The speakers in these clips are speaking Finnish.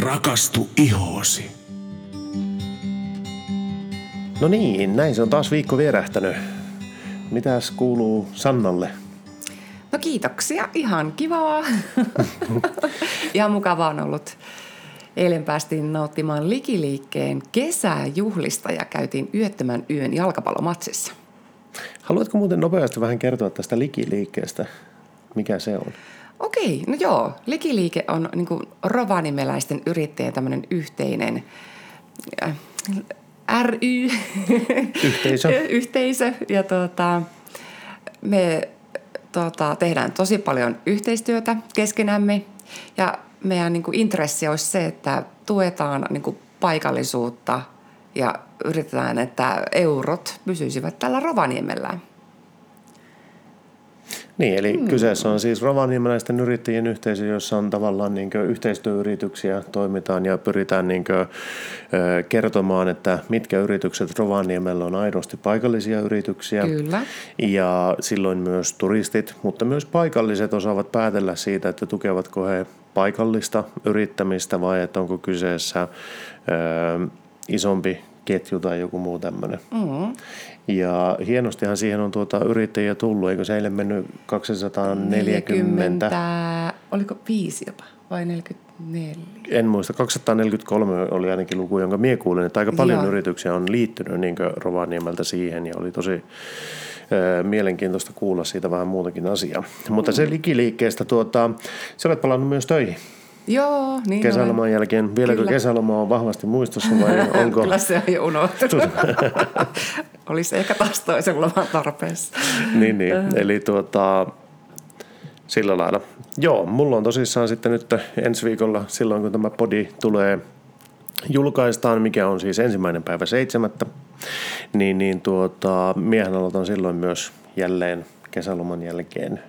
rakastu ihoosi. No niin, näin se on taas viikko vierähtänyt. Mitäs kuuluu Sannalle? No kiitoksia, ihan kivaa. ihan mukavaa on ollut. Eilen päästiin nauttimaan Likiliikkeen kesäjuhlista ja käytiin yöttömän yön jalkapallomatsissa. Haluatko muuten nopeasti vähän kertoa tästä Likiliikkeestä? Mikä se on? Okei, no joo. Likiliike on niin kuin rovanimeläisten yrittäjien tämmöinen yhteinen äh, ry. Yhteisö. Yhteisö. Ja tuota, me tuota, tehdään tosi paljon yhteistyötä keskenämme ja meidän niin kuin intressi olisi se, että tuetaan niin kuin paikallisuutta ja yritetään, että eurot pysyisivät tällä Rovaniemellä. Niin, eli mm. kyseessä on siis rovaniemeläisten yrittäjien yhteisö, jossa on tavallaan niin yhteistyöyrityksiä, toimitaan ja pyritään niin kuin, kertomaan, että mitkä yritykset Rovaniemellä on aidosti paikallisia yrityksiä. Kyllä. Ja silloin myös turistit, mutta myös paikalliset osaavat päätellä siitä, että tukevatko he paikallista yrittämistä vai että onko kyseessä ö, isompi ketju tai joku muu tämmöinen. Mm. Ja hienostihan siihen on tuota yrittäjiä tullut, eikö se eilen mennyt 240? 40, oliko viisi jopa vai 44? En muista, 243 oli ainakin luku, jonka mie kuulin, että aika paljon Joo. yrityksiä on liittynyt niin Rovaniemeltä siihen ja oli tosi mielenkiintoista kuulla siitä vähän muutakin asiaa. Mm. Mutta se likiliikkeestä, tuota, sä olet palannut myös töihin. Joo, niin Kesäloman olen. jälkeen. Vieläkö Kyllä. kesäloma on vahvasti muistossa vai onko? Kyllä se on jo unohtunut. Olisi ehkä taas toisen loman tarpeessa. niin, niin. Eli tuota, sillä lailla. Joo, mulla on tosissaan sitten nyt ensi viikolla, silloin kun tämä podi tulee julkaistaan, mikä on siis ensimmäinen päivä seitsemättä, niin, niin tuota, miehen aloitan silloin myös jälleen kesäloman jälkeen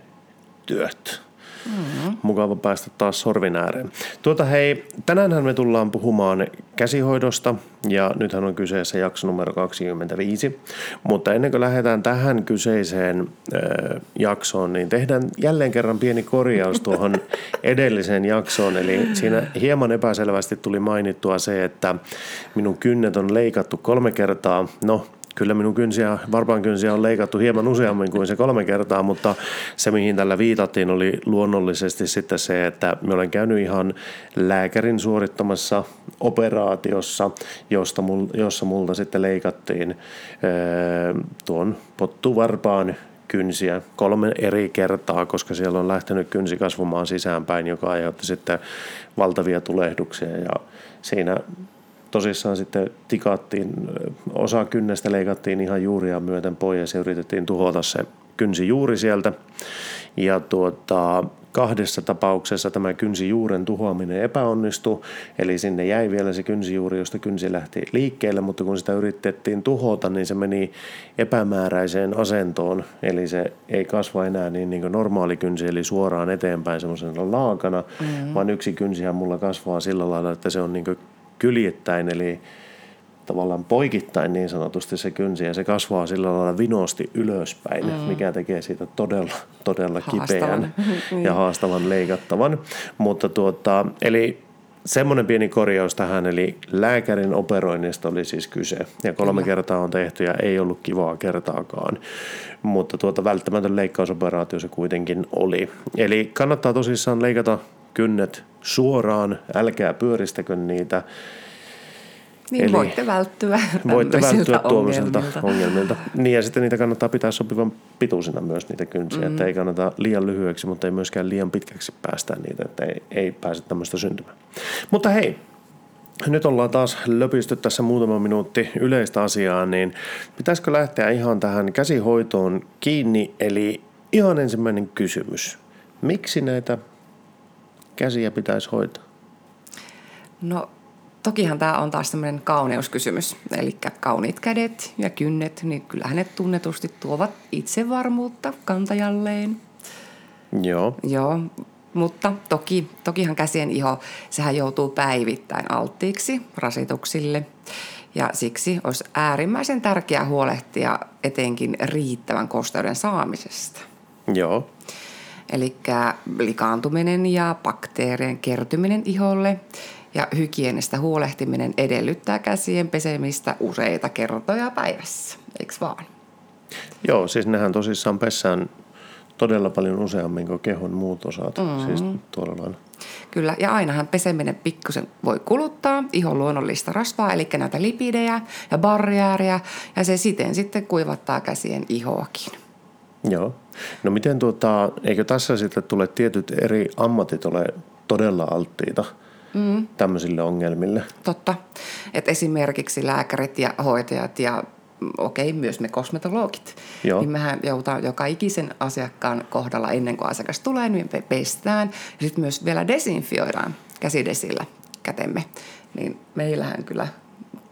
työt. Mm-hmm. Mukava päästä taas sorvin ääreen. Tuota hei, tänäänhän me tullaan puhumaan käsihoidosta ja nythän on kyseessä jakso numero 25. Mutta ennen kuin lähdetään tähän kyseiseen äh, jaksoon, niin tehdään jälleen kerran pieni korjaus tuohon edelliseen jaksoon. Eli siinä hieman epäselvästi tuli mainittua se, että minun kynnet on leikattu kolme kertaa. No, kyllä minun kynsiä, varpaan kynsiä on leikattu hieman useammin kuin se kolme kertaa, mutta se mihin tällä viitattiin oli luonnollisesti sitten se, että me olen käynyt ihan lääkärin suorittamassa operaatiossa, josta mul, jossa multa sitten leikattiin ää, tuon pottuvarpaan kynsiä kolme eri kertaa, koska siellä on lähtenyt kynsi kasvamaan sisäänpäin, joka aiheutti sitten valtavia tulehduksia. Ja siinä tosissaan sitten tikattiin, osa kynnestä leikattiin ihan juuria myöten pois ja yritettiin tuhota se kynsi juuri sieltä. Ja tuota, kahdessa tapauksessa tämä kynsijuuren tuhoaminen epäonnistui, eli sinne jäi vielä se kynsijuuri, josta kynsi lähti liikkeelle, mutta kun sitä yritettiin tuhota, niin se meni epämääräiseen asentoon, eli se ei kasva enää niin, niin kuin normaali kynsi, eli suoraan eteenpäin semmoisena laakana, mm-hmm. vaan yksi kynsihän mulla kasvaa sillä lailla, että se on niin kuin kyljettäin, eli tavallaan poikittain niin sanotusti se kynsi ja se kasvaa sillä lailla vinosti ylöspäin, mm. mikä tekee siitä todella, todella kipeän niin. ja haastavan leikattavan. Mutta tuota, eli semmoinen pieni korjaus tähän, eli lääkärin operoinnista oli siis kyse. Ja kolme Kyllä. kertaa on tehty ja ei ollut kivaa kertaakaan. Mutta tuota välttämätön leikkausoperaatio se kuitenkin oli. Eli kannattaa tosissaan leikata kynnet suoraan, älkää pyöristäkö niitä. Niin Eli voitte välttyä Voitte välttyä tuommoisilta ongelmilta. ongelmilta. Niin ja sitten niitä kannattaa pitää sopivan pituisina myös niitä kynsiä, mm. että ei kannata liian lyhyeksi, mutta ei myöskään liian pitkäksi päästä niitä, että ei, ei pääse tämmöistä syntymään. Mutta hei, nyt ollaan taas löpisty tässä muutama minuutti yleistä asiaa, niin pitäisikö lähteä ihan tähän käsihoitoon kiinni? Eli ihan ensimmäinen kysymys. Miksi näitä käsiä pitäisi hoitaa? No tokihan tämä on taas tämmöinen kauneuskysymys. Eli kauniit kädet ja kynnet, niin kyllähän ne tunnetusti tuovat itsevarmuutta kantajalleen. Joo. Joo, mutta toki, tokihan käsien iho, sehän joutuu päivittäin alttiiksi rasituksille. Ja siksi olisi äärimmäisen tärkeää huolehtia etenkin riittävän kosteuden saamisesta. Joo. Eli likaantuminen ja bakteerien kertyminen iholle Ja hygienistä huolehtiminen edellyttää käsien pesemistä useita kertoja päivässä, eikö vaan? Joo, siis nehän tosissaan pessään todella paljon useammin kuin kehon muut osat. Mm-hmm. Siis tuolla lailla. Kyllä, ja ainahan peseminen pikkusen voi kuluttaa ihon luonnollista rasvaa, eli näitä lipidejä ja barriääriä, ja se siten sitten kuivattaa käsien ihoakin. Joo. No miten tuota, eikö tässä sitten tule tietyt eri ammatit ole todella alttiita mm. tämmöisille ongelmille? Totta. Et esimerkiksi lääkärit ja hoitajat ja mm, okei, okay, myös me kosmetologit, Joo. niin mehän joudutaan joka ikisen asiakkaan kohdalla ennen kuin asiakas tulee, niin me pestään ja sitten myös vielä desinfioidaan käsidesillä kätemme. Niin meillähän kyllä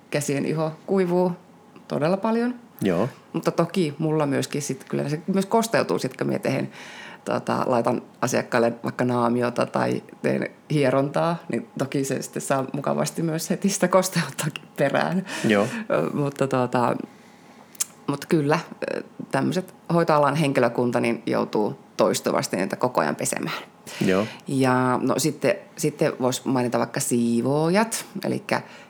käsien iho kuivuu todella paljon. Joo. Mutta toki mulla myöskin sit, kyllä se myös kosteutuu sitten, kun minä teen, tota, laitan asiakkaalle vaikka naamiota tai teen hierontaa, niin toki se sitten saa mukavasti myös heti sitä kosteutta perään. Joo. mutta, tota, mutta kyllä tämmöiset hoitoalan henkilökunta niin joutuu toistuvasti niitä koko ajan pesemään. Joo. Ja no sitten, sitten voisi mainita vaikka siivoojat, eli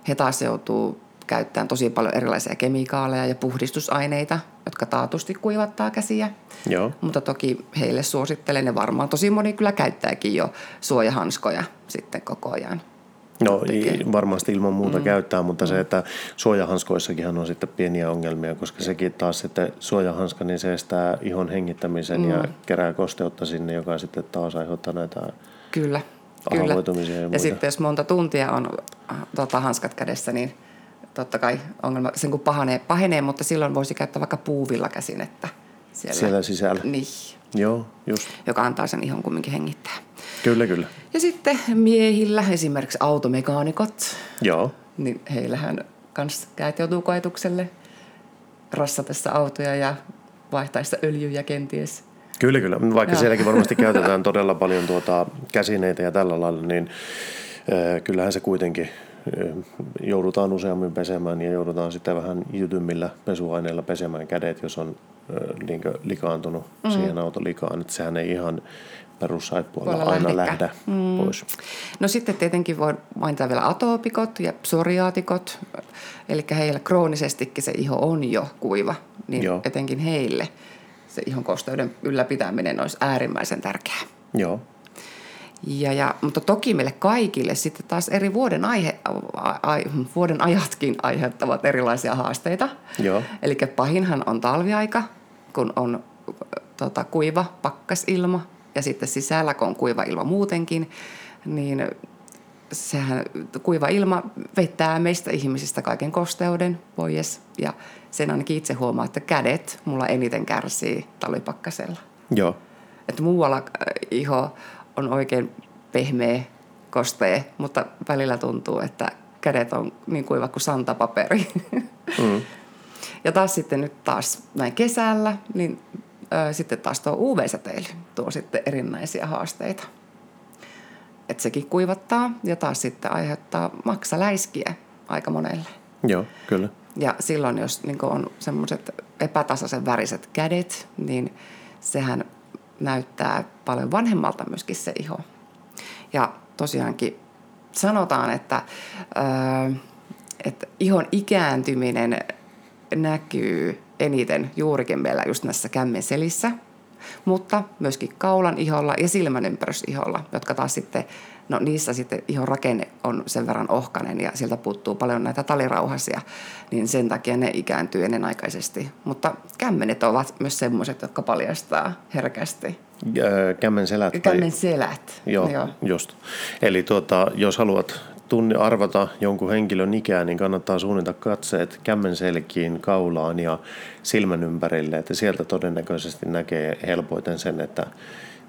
he taas joutuu käyttämään tosi paljon erilaisia kemikaaleja ja puhdistusaineita, jotka taatusti kuivattaa käsiä. Joo. Mutta toki heille suosittelen, ja varmaan tosi moni kyllä käyttääkin jo suojahanskoja sitten koko ajan. No tekee. varmasti ilman muuta mm. käyttää, mutta se, että suojahanskoissakin on sitten pieniä ongelmia, koska sekin taas sitten suojahanska, niin se estää ihon hengittämisen mm. ja kerää kosteutta sinne, joka sitten taas aiheuttaa näitä Kyllä, kyllä. Ja, ja sitten jos monta tuntia on tota, hanskat kädessä, niin totta kai ongelma sen kun pahenee, pahenee, mutta silloin voisi käyttää vaikka puuvilla käsinettä siellä, siellä sisällä. Niin. Joo, just. Joka antaa sen ihon kumminkin hengittää. Kyllä, kyllä. Ja sitten miehillä, esimerkiksi automekaanikot. Joo. Niin heillähän kans käät joutuu koetukselle rassatessa autoja ja vaihtaessa öljyjä kenties. Kyllä, kyllä. Vaikka Joo. sielläkin varmasti käytetään todella paljon tuota käsineitä ja tällä lailla, niin äh, kyllähän se kuitenkin joudutaan useammin pesemään ja joudutaan sitten vähän jytymmillä pesuaineilla pesemään kädet, jos on niin likaantunut mm. siihen autolikaan. Että sehän ei ihan perussaippualla aina lähdekään. lähdä mm. pois. No sitten tietenkin voi mainita vielä atoopikot ja psoriaatikot, eli heillä kroonisestikin se iho on jo kuiva, niin Joo. etenkin heille se ihon kosteuden ylläpitäminen olisi äärimmäisen tärkeää. Joo. Ja, ja, mutta toki meille kaikille sitten taas eri vuoden, aihe, a, a, vuoden ajatkin aiheuttavat erilaisia haasteita. Eli pahinhan on talviaika, kun on tota, kuiva pakkasilma ja sitten sisällä, kun on kuiva ilma muutenkin, niin sehän kuiva ilma vetää meistä ihmisistä kaiken kosteuden pois. Ja sen ainakin itse huomaa, että kädet mulla eniten kärsii talvipakkasella. Joo. Että muualla iho on oikein pehmeä, kostee, mutta välillä tuntuu, että kädet on niin kuiva kuin santapaperi. Mm. Ja taas sitten nyt taas näin kesällä, niin ö, sitten taas tuo UV-säteily tuo sitten erinäisiä haasteita. Että sekin kuivattaa ja taas sitten aiheuttaa maksaläiskiä aika monelle. Joo, kyllä. Ja silloin, jos niin on semmoiset epätasaisen väriset kädet, niin sehän näyttää paljon vanhemmalta myöskin se iho. Ja tosiaankin sanotaan, että, että ihon ikääntyminen näkyy eniten juurikin meillä just näissä kämmenselissä, mutta myöskin kaulan iholla ja silmän ympärysiholla, jotka taas sitten, no niissä sitten ihon rakenne on sen verran ohkainen ja sieltä puuttuu paljon näitä talirauhasia, niin sen takia ne ikääntyy ennenaikaisesti. Mutta kämmenet ovat myös semmoiset, jotka paljastaa herkästi. Kämmen selät. Kämmen selät. Joo, Joo, just. Eli tuota, jos haluat tunni arvata jonkun henkilön ikää, niin kannattaa suunnita katseet kämmenselkiin, kaulaan ja silmän ympärille, että sieltä todennäköisesti näkee helpoiten sen, että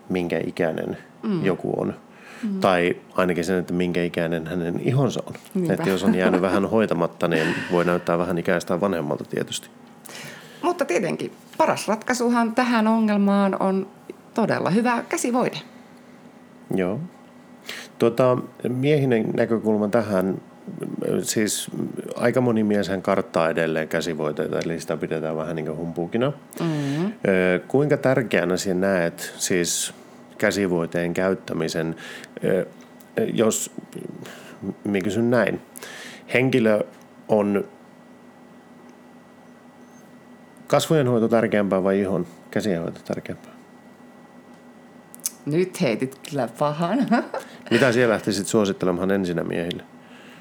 minkä ikäinen mm. joku on. Mm. Tai ainakin sen, että minkä ikäinen hänen ihonsa on. Niinpä. Että jos on jäänyt vähän hoitamatta, niin voi näyttää vähän ikäistä vanhemmalta tietysti. Mutta tietenkin paras ratkaisuhan tähän ongelmaan on todella hyvä käsivoide. Joo. Tuota, miehinen näkökulma tähän, siis aika moni mieshän karttaa edelleen käsivoiteita, eli sitä pidetään vähän niin kuin humpuukina. Mm-hmm. Kuinka tärkeänä sinä näet siis käsivoiteen käyttämisen, jos minä kysyn näin. Henkilö on kasvojen hoito tärkeämpää vai ihon käsien hoito tärkeämpää? Nyt heitit kyllä pahan. Mitä siellä lähtisit suosittelemaan ensinnä miehille?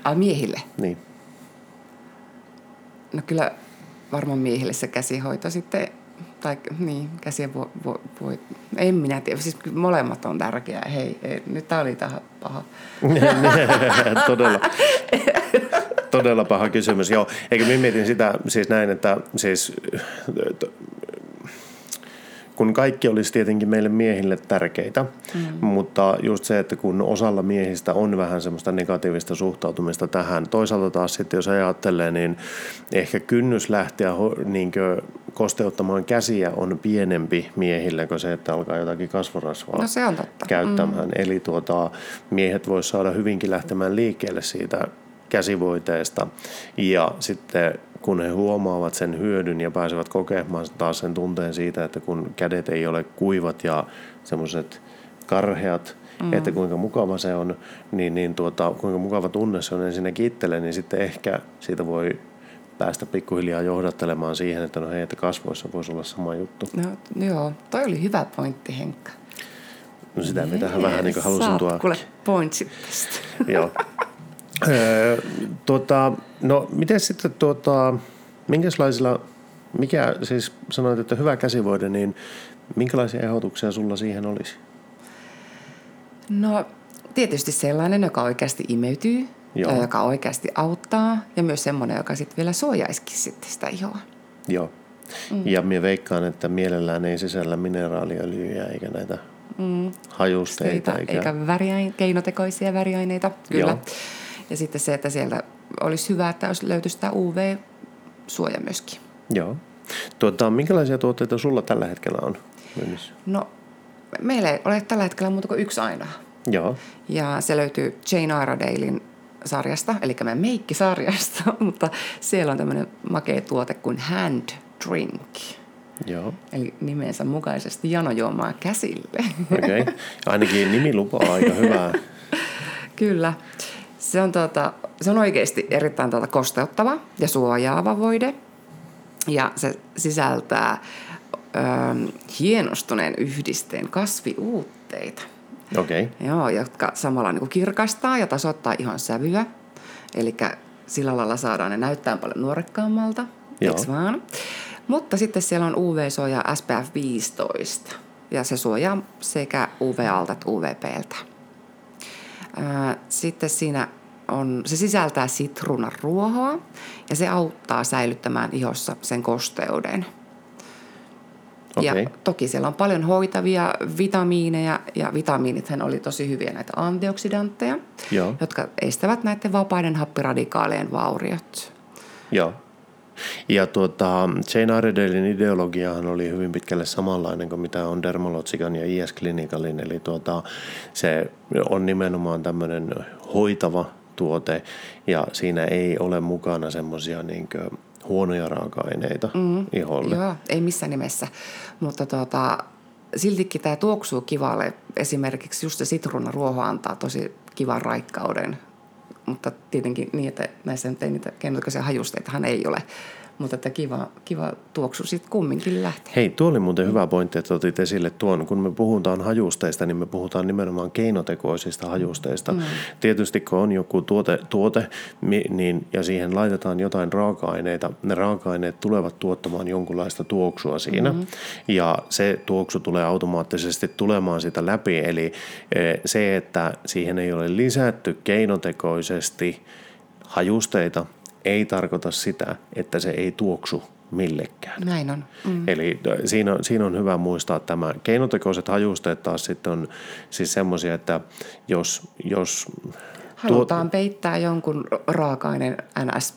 Ai miehille? Niin. No kyllä varmaan miehille se käsihoito sitten, tai niin, käsien voi, voi, voi en minä tiedä, siis molemmat on tärkeää. Hei, ei, nyt tämä oli tähän paha. Todella. Todella paha kysymys, joo. Eikä minä mietin sitä siis näin, että siis kun kaikki olisi tietenkin meille miehille tärkeitä, mm. mutta just se, että kun osalla miehistä on vähän semmoista negatiivista suhtautumista tähän, toisaalta taas sitten jos ajattelee, niin ehkä kynnys lähteä niin kosteuttamaan käsiä on pienempi miehille kuin se, että alkaa jotakin kasvorasvaa no se on totta. käyttämään. Mm. Eli tuota, miehet voisivat saada hyvinkin lähtemään liikkeelle siitä käsivoiteesta ja sitten kun he huomaavat sen hyödyn ja pääsevät kokemaan taas sen tunteen siitä, että kun kädet ei ole kuivat ja semmoiset karheat, mm. että kuinka mukava se on, niin, niin tuota, kuinka mukava tunne se on ensinnäkin itselle, niin sitten ehkä siitä voi päästä pikkuhiljaa johdattelemaan siihen, että no hei, että kasvoissa voisi olla sama juttu. No joo, toi oli hyvä pointti Henkka. No sitä mitä hän vähän niin kuin halusin tuoda. kuule pointsit tästä. joo. Öö, tuota, no miten sitten tuota, minkälaisilla, mikä siis sanoit, että hyvä käsivoide, niin minkälaisia ehdotuksia sulla siihen olisi? No tietysti sellainen, joka oikeasti imeytyy, Joo. joka oikeasti auttaa ja myös semmoinen, joka sitten vielä suojaisikin sitten sitä ihoa. Joo. Mm. Ja minä veikkaan, että mielellään ei sisällä mineraaliöljyjä eikä näitä mm. hajusteita. Eikä, eikä väriain, keinotekoisia väriaineita, kyllä. Joo. Ja sitten se, että sieltä olisi hyvä, että olisi löytyisi sitä UV-suoja myöskin. Joo. Tuota, minkälaisia tuotteita sulla tällä hetkellä on myynnissä? No, meillä ei ole tällä hetkellä muuta kuin yksi aina. Joo. Ja se löytyy Jane Iredalein sarjasta, eli meidän meikkisarjasta, mutta siellä on tämmöinen makea tuote kuin Hand Drink. Joo. Eli nimensä mukaisesti janojuomaa käsille. Okei. Okay. Ainakin nimi lupaa aika hyvää. Kyllä. Se on, tuota, se on oikeasti erittäin tuota kosteuttava ja suojaava voide. Ja se sisältää ö, hienostuneen yhdisteen kasviuutteita. Okei. Okay. Joo, jotka samalla niin kuin kirkastaa ja tasoittaa ihon sävyä. Eli sillä lailla saadaan ne näyttää paljon nuorekkaammalta. Vaan? Mutta sitten siellä on UV-suoja SPF 15 ja se suojaa sekä UV-alta että UVPltä. Sitten siinä on, se sisältää sitruunan ruohoa ja se auttaa säilyttämään ihossa sen kosteuden. Okay. Ja toki siellä on paljon hoitavia vitamiineja ja vitamiinithän oli tosi hyviä näitä antioksidantteja, Joo. jotka estävät näiden vapaiden happiradikaalien vauriot. Joo. Ja tuota, Jane Iredalein ideologiahan oli hyvin pitkälle samanlainen kuin mitä on Dermalogican ja IS Clinicalin. Eli tuota, se on nimenomaan tämmöinen hoitava tuote ja siinä ei ole mukana semmoisia niin huonoja raaka-aineita mm, iholle. Joo, ei missään nimessä. Mutta tuota, siltikin tämä tuoksuu kivalle. Esimerkiksi just se sitruunaruoho antaa tosi kivan raikkauden mutta tietenkin niin, että näissä nyt ei niitä keinotekoisia hajusteitahan ei ole. Mutta että kiva, kiva tuoksu sitten kumminkin lähtee. Hei, tuo oli muuten hyvä pointti, että otit esille tuon. Kun me puhutaan hajusteista, niin me puhutaan nimenomaan keinotekoisista hajusteista. Mm. Tietysti kun on joku tuote, tuote niin, ja siihen laitetaan jotain raaka-aineita, ne raaka-aineet tulevat tuottamaan jonkunlaista tuoksua siinä. Mm-hmm. Ja se tuoksu tulee automaattisesti tulemaan sitä läpi. Eli e, se, että siihen ei ole lisätty keinotekoisesti hajusteita, ei tarkoita sitä, että se ei tuoksu millekään. Näin on. Mm. Eli siinä, siinä on hyvä muistaa tämä. Keinotekoiset hajusteet taas sitten on siis semmoisia, että jos... jos Halutaan tuot... peittää jonkun raaka-aineen NS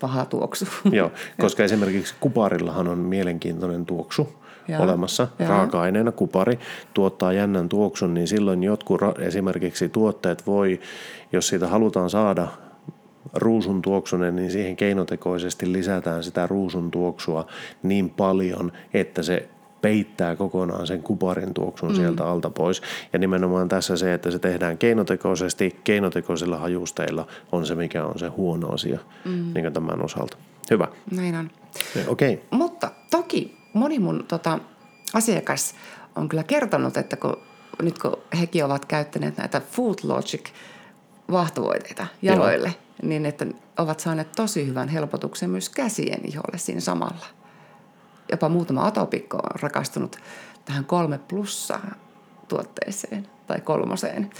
paha tuoksu. Joo, koska esimerkiksi kuparillahan on mielenkiintoinen tuoksu ja, olemassa. Ja. Raaka-aineena kupari tuottaa jännän tuoksun, niin silloin jotkut esimerkiksi tuotteet voi, jos siitä halutaan saada ruusun tuoksunen, niin siihen keinotekoisesti lisätään sitä ruusun tuoksua niin paljon, että se peittää kokonaan sen kuparin tuoksun mm. sieltä alta pois. Ja nimenomaan tässä se, että se tehdään keinotekoisesti, keinotekoisilla hajusteilla on se, mikä on se huono asia mm. niin tämän osalta. Hyvä. Näin on. Okei. Okay. Mutta toki moni mun tota, asiakas on kyllä kertonut, että kun, nyt kun hekin ovat käyttäneet näitä Food Logic vahtovoiteita jaloille, Joo. niin että ovat saaneet tosi hyvän helpotuksen myös käsien iholle siinä samalla. Jopa muutama atopikko on rakastunut tähän kolme plussaa tuotteeseen tai kolmoseen,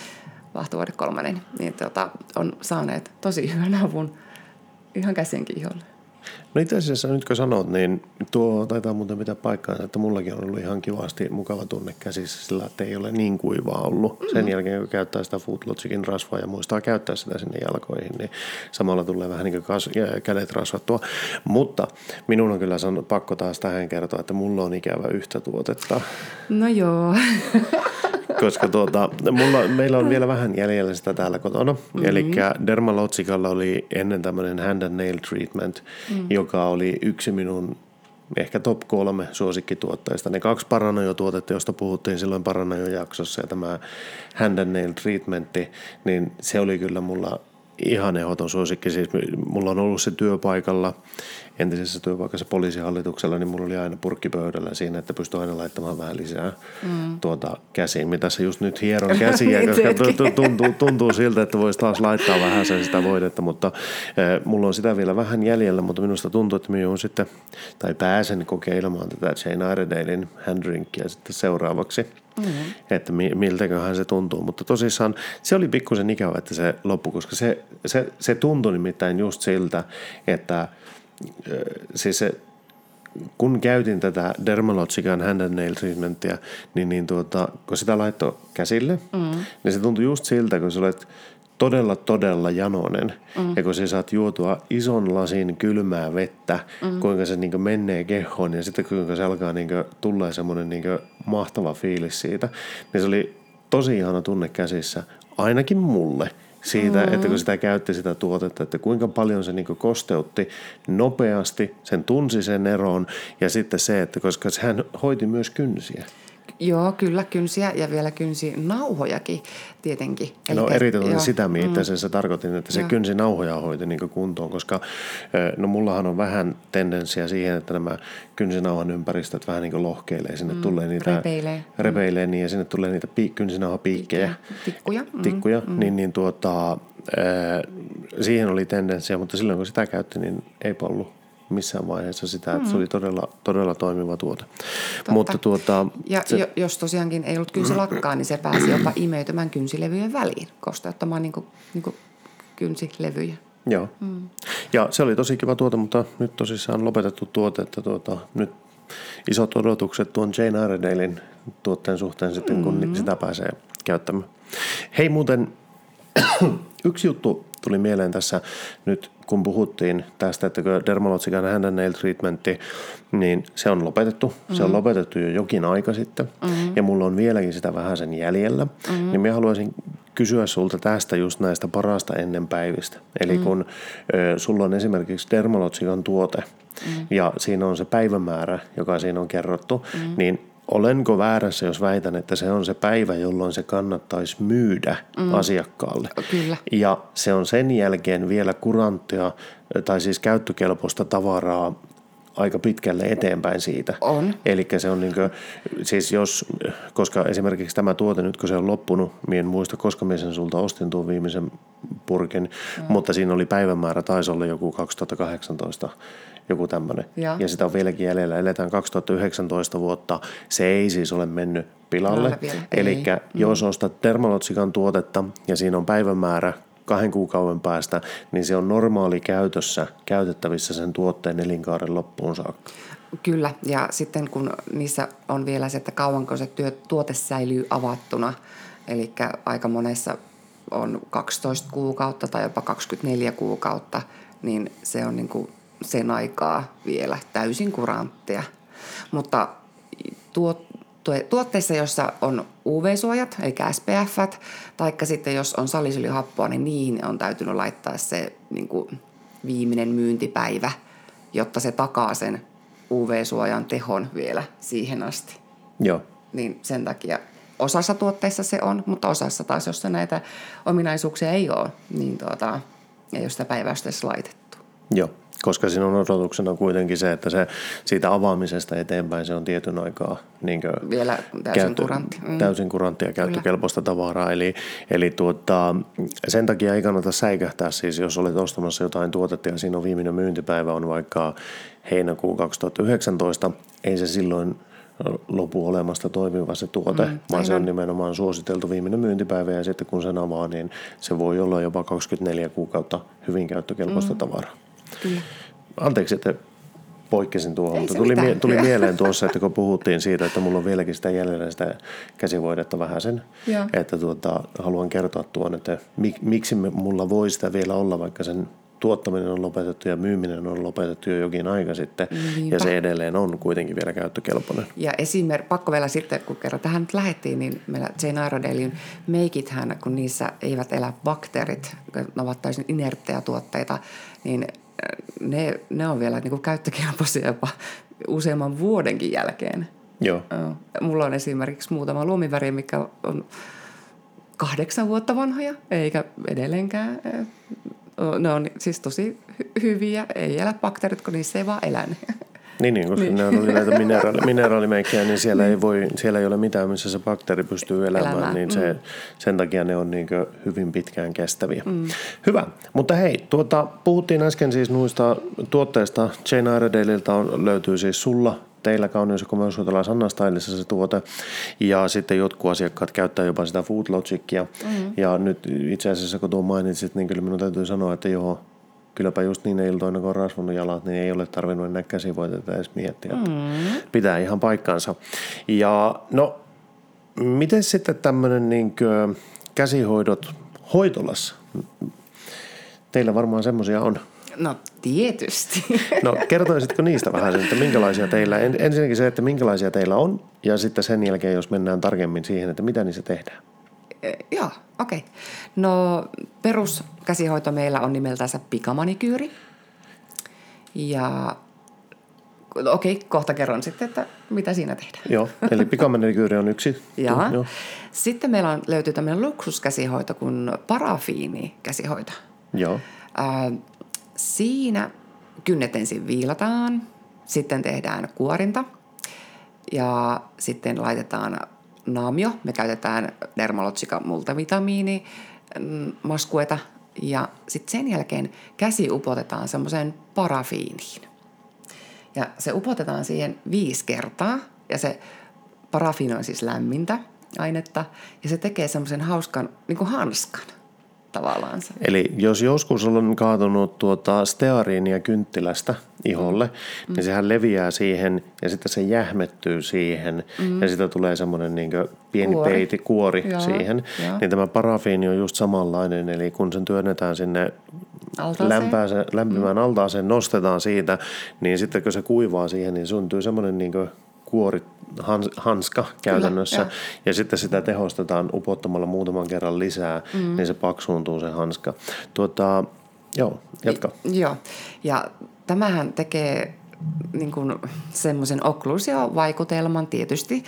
vahtovuode kolmannen, niin tota, on saaneet tosi hyvän avun ihan käsienkin iholle. No itse asiassa nyt kun sanot, niin tuo taitaa muuten pitää paikkaansa, että mullakin on ollut ihan kivasti mukava tunne käsissä sillä, että ei ole niin kuivaa ollut. Mm. Sen jälkeen kun käyttää sitä Footlogicin rasvaa ja muistaa käyttää sitä sinne jalkoihin, niin samalla tulee vähän niin kuin kas- kädet rasvattua. Mutta minun on kyllä sanonut, pakko taas tähän kertoa, että mulla on ikävä yhtä tuotetta. No joo. koska tuota, mulla, meillä on vielä vähän jäljellä sitä täällä kotona. Mm-hmm. Eli Dermalogicalla oli ennen tämmöinen hand and nail treatment, mm. joka oli yksi minun ehkä top kolme suosikkituotteista. Ne kaksi Paranajo-tuotetta, joista puhuttiin silloin Paranajo-jaksossa ja tämä hand and nail treatmentti, niin se oli kyllä mulla ihan ehdoton suosikki. Siis mulla on ollut se työpaikalla entisessä työpaikassa poliisihallituksella, niin mulla oli aina purkkipöydällä siinä, että pystyi aina laittamaan vähän lisää mm. tuota käsiin. Mitä se just nyt hieron käsiä, niin koska tuntuu, tuntuu siltä, että voisi taas laittaa vähän sen sitä voidetta, mutta äh, mulla on sitä vielä vähän jäljellä, mutta minusta tuntuu, että minä sitten, tai pääsen kokeilemaan tätä Jane Iredalein handdrinkia sitten seuraavaksi. Mm-hmm. Että miltäköhän se tuntuu. Mutta tosissaan se oli pikkusen ikävä, että se loppui, koska se, se, se tuntui nimittäin just siltä, että – siis se, kun käytin tätä Dermalogican hand and nail treatmentia, niin, niin tuota, kun sitä laittoi käsille, mm. niin se tuntui just siltä, kun sä olet todella, todella janonen. Mm. Ja kun sä saat juotua ison lasin kylmää vettä, mm. kuinka se niin menee kehoon ja sitten kuinka se alkaa niin tulla semmoinen niin mahtava fiilis siitä, niin se oli tosi ihana tunne käsissä, ainakin mulle – siitä, mm-hmm. että kun sitä käytti sitä tuotetta, että kuinka paljon se niin kosteutti nopeasti, sen tunsi sen eroon ja sitten se, että koska hän hoiti myös kynsiä. Joo, kyllä kynsiä ja vielä kynsi nauhojakin tietenkin. no eritoten sitä, mitä mm. se, tarkoitin, että se joo. kynsi nauhoja hoiti niin kuntoon, koska no mullahan on vähän tendenssiä siihen, että nämä kynsinauhan ympäristöt vähän niin lohkeilee. Sinne mm. tulee niitä, repeilee. repeilee niin, ja sinne tulee niitä pi, kynsinauhapiikkejä. Tikkuja. Mm. Tikkuja, mm. niin, niin tuota, siihen oli tendenssiä, mutta silloin kun sitä käytti, niin ei ollut missään vaiheessa sitä, että mm. se oli todella, todella toimiva tuote. Totta. Mutta tuota, ja se, jos tosiaankin ei ollut kynsilakkaa, niin se pääsi jopa imeytymään kynsilevyjen väliin, kosteuttamaan niin kuin, niin kuin kynsilevyjä. Joo. Mm. Ja se oli tosi kiva tuote, mutta nyt tosissaan lopetettu tuote, että tuota, nyt isot odotukset tuon Jane Iredalein tuotteen suhteen sitten, kun mm. sitä pääsee käyttämään. Hei muuten, yksi juttu tuli mieleen tässä nyt, kun puhuttiin tästä, että Dermalogican hand and nail treatmentti, niin se on lopetettu. Mm-hmm. Se on mm-hmm. lopetettu jo jokin aika sitten. Mm-hmm. Ja mulla on vieläkin sitä vähän sen jäljellä. Mm-hmm. Niin mä haluaisin kysyä sulta tästä just näistä parasta ennen päivistä. Eli mm-hmm. kun ö, sulla on esimerkiksi Dermalogican tuote, mm-hmm. ja siinä on se päivämäärä, joka siinä on kerrottu, mm-hmm. niin Olenko väärässä, jos väitän, että se on se päivä, jolloin se kannattaisi myydä mm. asiakkaalle? Kyllä. Ja se on sen jälkeen vielä kuranttia tai siis käyttökelpoista tavaraa aika pitkälle eteenpäin siitä. On. Eli se on niin kuin, siis jos, koska esimerkiksi tämä tuote nyt kun se on loppunut, minä en muista koska minä sen sulta ostin tuon viimeisen purkin, mm. mutta siinä oli päivämäärä, taisi olla joku 2018 joku tämmöinen. Ja. ja sitä on vieläkin jäljellä. Eletään 2019 vuotta. Se ei siis ole mennyt pilalle. Eli mm. jos ostat Dermalotsikan tuotetta ja siinä on päivämäärä kahden kuukauden päästä, niin se on normaali käytössä käytettävissä sen tuotteen elinkaaren loppuun saakka. Kyllä, ja sitten kun niissä on vielä se, että kauanko se työ, tuote säilyy avattuna, eli aika monessa on 12 kuukautta tai jopa 24 kuukautta, niin se on niin kuin aikaa vielä täysin kuranttia. Mutta tuo, tuotteissa, jossa on UV-suojat, eli SPF, tai sitten jos on salisylyhappoa, niin niihin on täytynyt laittaa se niin kuin viimeinen myyntipäivä, jotta se takaa sen UV-suojan tehon vielä siihen asti. Joo. Niin sen takia osassa tuotteissa se on, mutta osassa taas, jossa näitä ominaisuuksia ei ole, niin tuota, ei ole sitä päiväystössä laitettu. Joo, koska siinä on odotuksena kuitenkin se, että se siitä avaamisesta eteenpäin se on tietyn aikaa niin Vielä täysin kurantti. Mm. Täysin kuranttia ja käyttökelpoista tavaraa. Eli, eli tuota, sen takia ei kannata säikähtää siis, jos olet ostamassa jotain tuotetta ja siinä on viimeinen myyntipäivä on vaikka heinäkuu 2019, ei se silloin lopu olemasta toimiva se tuote, mm, vaan se on nimenomaan suositeltu viimeinen myyntipäivä ja sitten kun sen avaa, niin se voi olla jopa 24 kuukautta hyvin käyttökelpoista mm. tavaraa. Kyllä. Anteeksi, että poikkesin tuohon, mutta tuli, mie- tuli mieleen tuossa, että kun puhuttiin siitä, että mulla on vieläkin sitä jäljellä sitä käsivoidetta vähän sen, että tuota, haluan kertoa tuon, että mik, miksi me, mulla voi sitä vielä olla, vaikka sen tuottaminen on lopetettu ja myyminen on lopetettu jo jokin aika sitten Niinpä. ja se edelleen on kuitenkin vielä käyttökelpoinen. Ja esimerkiksi, pakko vielä sitten, kun kerran tähän nyt lähdettiin, niin meillä Jane Iredalein meikithän, kun niissä eivät elä bakteerit, ne ovat täysin inerttejä tuotteita, niin ne, ne on vielä niin kuin käyttökelpoisia jopa useamman vuodenkin jälkeen. Joo. Mulla on esimerkiksi muutama luomiväri, mikä on kahdeksan vuotta vanhoja, eikä edelleenkään äh, ne on siis tosi hy- hyviä, ei elä bakteerit, kun niissä ei vaan elä. Niin, niin koska niin. ne on näitä mineraali, mineraalimeikkejä, niin siellä, ei voi, siellä ei ole mitään, missä se bakteeri pystyy elämään, elämään. niin se, mm. sen takia ne on niin hyvin pitkään kestäviä. Mm. Hyvä, mutta hei, tuota, puhuttiin äsken siis noista tuotteista. Jane Iredaleilta on, löytyy siis sulla teillä kauneus- ja komeushoitolais Anna Stylissa se tuote. Ja sitten jotkut asiakkaat käyttää jopa sitä Food Logicia. Mm-hmm. Ja nyt itse asiassa kun tuo mainitsit, niin kyllä minun täytyy sanoa, että joo, kylläpä just niin iltoina, kun on rasvannut jalat, niin ei ole tarvinnut enää käsivoitetta edes miettiä. Mm-hmm. Pitää ihan paikkansa. Ja no, miten sitten tämmöinen niin käsihoidot hoitolassa? Teillä varmaan semmoisia on. No tietysti. No kertoisitko niistä vähän, että minkälaisia teillä, ensinnäkin se, että minkälaisia teillä on ja sitten sen jälkeen, jos mennään tarkemmin siihen, että mitä niissä tehdään. E, joo, okei. Okay. No peruskäsihoito meillä on nimeltänsä pikamanikyyri. Ja okei, okay, kohta kerron sitten, että mitä siinä tehdään. Joo, eli pikamanikyyri on yksi. ja. Joo. Sitten meillä on, löytyy tämmöinen luksuskäsihoito kuin parafiinikäsihoito. Joo. Äh, Siinä kynnet ensin viilataan, sitten tehdään kuorinta ja sitten laitetaan naamio. Me käytetään Dermalogica multivitamiini mm, maskueta ja sitten sen jälkeen käsi upotetaan semmoiseen parafiiniin. Ja se upotetaan siihen viisi kertaa ja se parafiini on siis lämmintä ainetta ja se tekee semmoisen hauskan niin kuin hanskan – tavallaan. Eli jos joskus on kaatunut tuota steariinia kynttilästä iholle, mm. niin sehän leviää siihen ja sitten se jähmettyy siihen mm. ja sitten tulee semmoinen niin pieni kuori. peiti, kuori Joo. siihen. Joo. Niin tämä parafiini on just samanlainen, eli kun sen työnnetään sinne lämpimään mm. altaaseen, nostetaan siitä, niin sitten kun se kuivaa siihen, niin syntyy semmoinen niin kuori, hans, hanska käytännössä. Kyllä, ja sitten sitä tehostetaan upottamalla muutaman kerran lisää, mm. niin se paksuuntuu se hanska. Tuota, joo, jatka. I, joo, ja tämähän tekee niin kuin semmoisen okkluusiovaikutelman tietysti,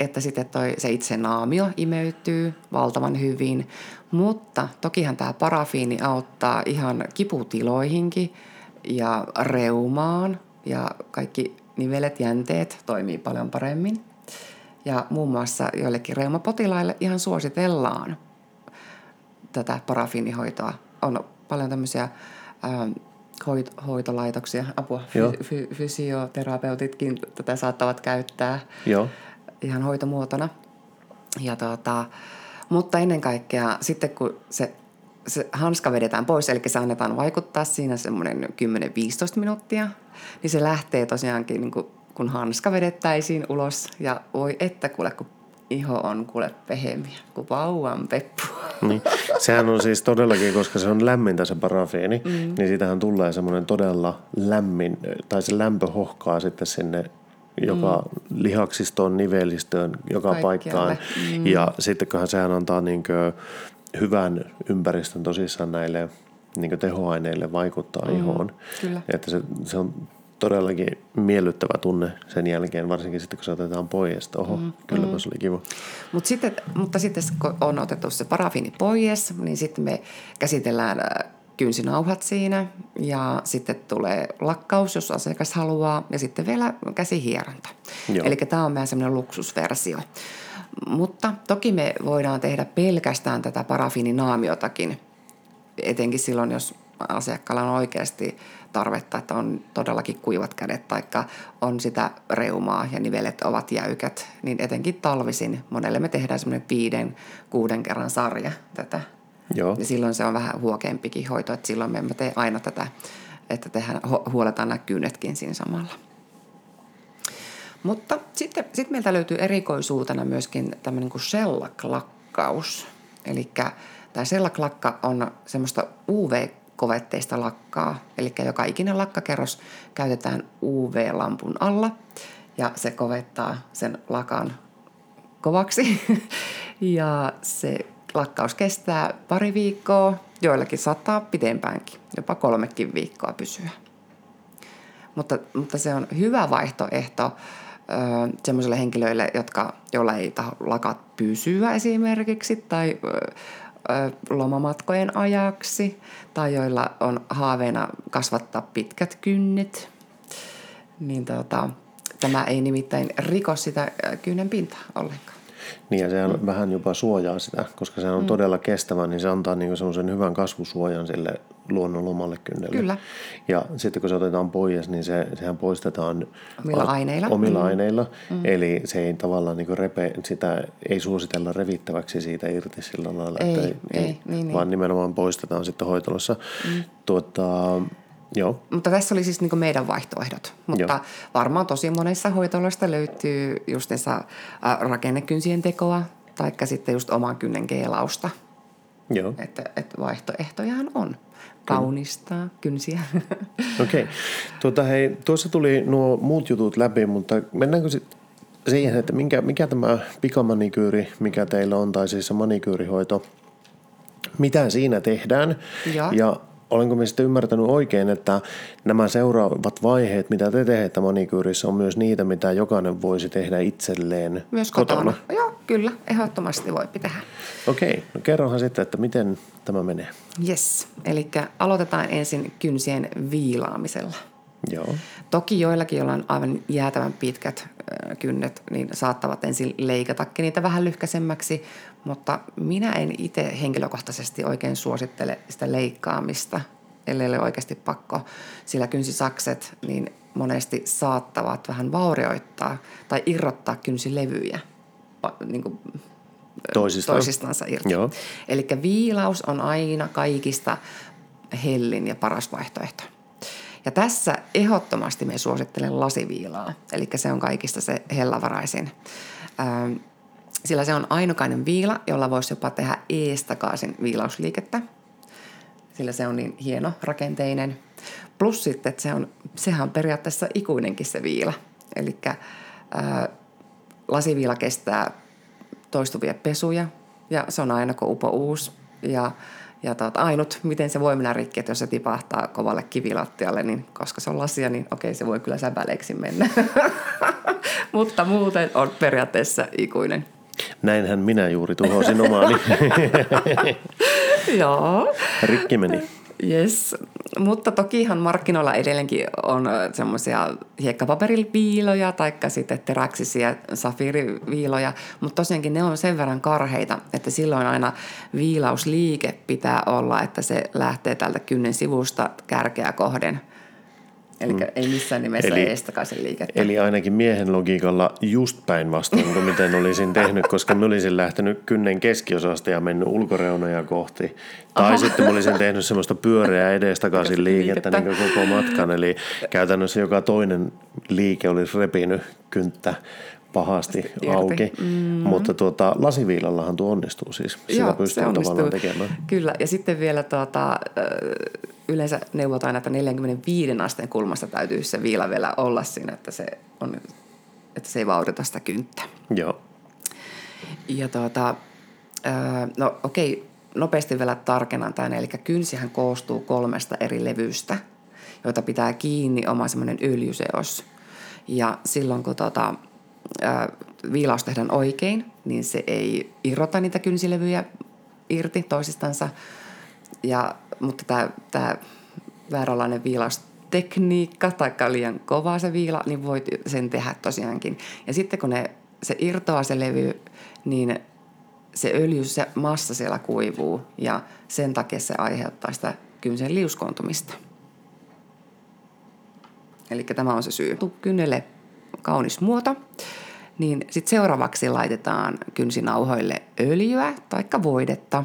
että sitten toi, se itse naamio imeytyy valtavan hyvin, mutta tokihan tämä parafiini auttaa ihan kiputiloihinkin ja reumaan ja kaikki nivelet, jänteet toimii paljon paremmin. Ja muun muassa joillekin reumapotilaille ihan suositellaan tätä parafiinihoitoa. On paljon tämmöisiä ähm, hoit- hoitolaitoksia, apua, fy- fysioterapeutitkin tätä saattavat käyttää Joo. ihan hoitomuotona. Ja tota, mutta ennen kaikkea sitten kun se, se hanska vedetään pois, eli se annetaan vaikuttaa siinä semmoinen 10-15 minuuttia – niin se lähtee tosiaankin, niin kuin, kun hanska vedettäisiin ulos ja voi että kuule, kun iho on kuule pehemiä, kuin vauvan peppu. Niin. Sehän on siis todellakin, koska se on lämmintä se parafiini, mm. niin siitähän tulee semmoinen todella lämmin, tai se lämpö hohkaa sitten sinne joka mm. lihaksistoon, nivelistöön, joka paikkaan. Mm. Ja sittenköhän sehän antaa niin hyvän ympäristön tosissaan näille niin tehoaineille vaikuttaa mm, ihoon. Kyllä. Että se, se on todellakin miellyttävä tunne sen jälkeen, varsinkin sitten kun se otetaan pois, oho, mm, kyllä mm. se oli kiva. Mut sitten, mutta sitten kun on otettu se parafiini pois, niin sitten me käsitellään äh, kynsinauhat siinä ja sitten tulee lakkaus, jos asiakas haluaa ja sitten vielä käsihieronta. Eli tämä on meidän semmoinen luksusversio. Mutta toki me voidaan tehdä pelkästään tätä parafiininaamiotakin, etenkin silloin, jos asiakkaalla on oikeasti tarvetta, että on todellakin kuivat kädet tai on sitä reumaa ja nivelet ovat jäykät, niin etenkin talvisin monelle me tehdään semmoinen viiden, kuuden kerran sarja tätä. Joo. Ja silloin se on vähän huokeampikin hoito, että silloin me emme tee aina tätä, että tehdään, huoletaan nämä kynnetkin siinä samalla. Mutta sitten sit meiltä löytyy erikoisuutena myöskin tämmöinen kuin shellaklakkaus. Eli tämä shellaklakka on semmoista UV-kovetteista lakkaa. Eli joka ikinen lakkakerros käytetään UV-lampun alla ja se kovettaa sen lakan kovaksi. ja se lakkaus kestää pari viikkoa, joillakin saattaa pidempäänkin, jopa kolmekin viikkoa pysyä. Mutta, mutta se on hyvä vaihtoehto semmoisille henkilöille, jotka, joilla ei taho lakat pysyä esimerkiksi tai ö, lomamatkojen ajaksi tai joilla on haaveena kasvattaa pitkät kynnet. Niin tota, tämä ei nimittäin riko sitä kynnen pintaa ollenkaan. Niin ja sehän mm. vähän jopa suojaa sitä, koska se on mm. todella kestävä, niin se antaa niin semmoisen hyvän kasvusuojan sille luonnon lomalle kynnelle. Kyllä. Ja sitten kun se otetaan pois, niin se, sehän poistetaan omilla aineilla. Omilla mm. aineilla. Mm. Eli se ei tavallaan niin repe, sitä ei suositella revittäväksi siitä irti sillä lailla, ei, että ei, ei, niin, niin. vaan nimenomaan poistetaan sitten hoitolossa. Mm. Tuota, Joo. Mutta tässä oli siis niin meidän vaihtoehdot. Mutta Joo. varmaan tosi monessa hoitoloista löytyy just rakennekynsien tekoa tai sitten just oman kynnen keelausta. Joo. Että, että vaihtoehtojahan on. Kaunistaa kynsiä. Okei. Okay. Tuota, hei, tuossa tuli nuo muut jutut läpi, mutta mennäänkö sitten siihen, että mikä, mikä tämä pikamanikyyri, mikä teillä on, tai siis se manikyyrihoito, mitä siinä tehdään ja, ja olenko minä sitten ymmärtänyt oikein, että nämä seuraavat vaiheet, mitä te teette manikyyrissä, on myös niitä, mitä jokainen voisi tehdä itselleen Myös kotona. kotona. Joo, kyllä, ehdottomasti voi tehdä. Okei, no kerrohan sitten, että miten tämä menee. Yes, eli aloitetaan ensin kynsien viilaamisella. Joo. Toki joillakin, joilla on aivan jäätävän pitkät kynnet, niin saattavat ensin leikatakin niitä vähän lyhkäisemmäksi, mutta minä en itse henkilökohtaisesti oikein suosittele sitä leikkaamista, ellei ole oikeasti pakko, sillä kynsisakset niin monesti saattavat vähän vaurioittaa tai irrottaa kynsilevyjä niin kuin Toisistaan. toisistansa irti. Eli viilaus on aina kaikista hellin ja paras vaihtoehto. Ja tässä ehdottomasti me suosittelen lasiviilaa, eli se on kaikista se hellavaraisin. Sillä se on ainokainen viila, jolla voisi jopa tehdä eestakaisin viilausliikettä, sillä se on niin hieno rakenteinen. Plus sitten, että se on, sehän on periaatteessa ikuinenkin se viila. Eli lasiviila kestää toistuvia pesuja ja se on aina kuin upo uusi. Ja ja tuota, ainut, miten se voi mennä rikki, että jos se tipahtaa kovalle kivilattialle, niin koska se on lasia, niin okei, se voi kyllä säpäleeksi mennä. Mutta muuten on periaatteessa ikuinen. Näinhän minä juuri tuhosin omaani. Joo. Rikki meni. Yes, mutta tokihan markkinoilla edelleenkin on semmoisia hiekkapaperiviiloja tai sitten teräksisiä safiriviiloja, mutta tosiaankin ne on sen verran karheita, että silloin aina viilausliike pitää olla, että se lähtee tältä kynnen sivusta kärkeä kohden – Eli mm. ei missään nimessä eli, eestakaisen liikettä. Eli ainakin miehen logiikalla just päinvastoin kuin miten olisin tehnyt, koska mä olisin lähtenyt kynnen keskiosasta ja mennyt ulkoreunoja kohti. Tai Aha. sitten mä olisin tehnyt semmoista pyöreää edestakaisin liikettä, liikettä. Niin koko matkan. Eli käytännössä joka toinen liike olisi repinyt kynttä pahasti auki. Mm. Mutta tuota, lasiviilallahan tuo onnistuu siis. Sitä Joo, pystyy tavallaan tekemään. Kyllä, ja sitten vielä tuota, yleensä neuvotaan, että 45 asteen kulmasta täytyy se viila vielä olla siinä, että se, on, että se ei vaurita sitä kynttä. Joo. Ja tuota, no okei, nopeasti vielä tarkennan tämän. Eli kynsihän koostuu kolmesta eri levystä. joita pitää kiinni oma semmoinen öljyseos. Ja silloin kun ää, viilaus tehdään oikein, niin se ei irrota niitä kynsilevyjä irti toisistansa. Ja, mutta tämä, tämä vääränlainen viilaustekniikka tai liian kova se viila, niin voit sen tehdä tosiaankin. Ja sitten kun ne, se irtoaa se levy, niin se öljy, se massa siellä kuivuu ja sen takia se aiheuttaa sitä kynsen liuskoontumista. Eli tämä on se syy. Kynnelle kaunis muoto. Niin sitten seuraavaksi laitetaan kynsinauhoille öljyä tai voidetta.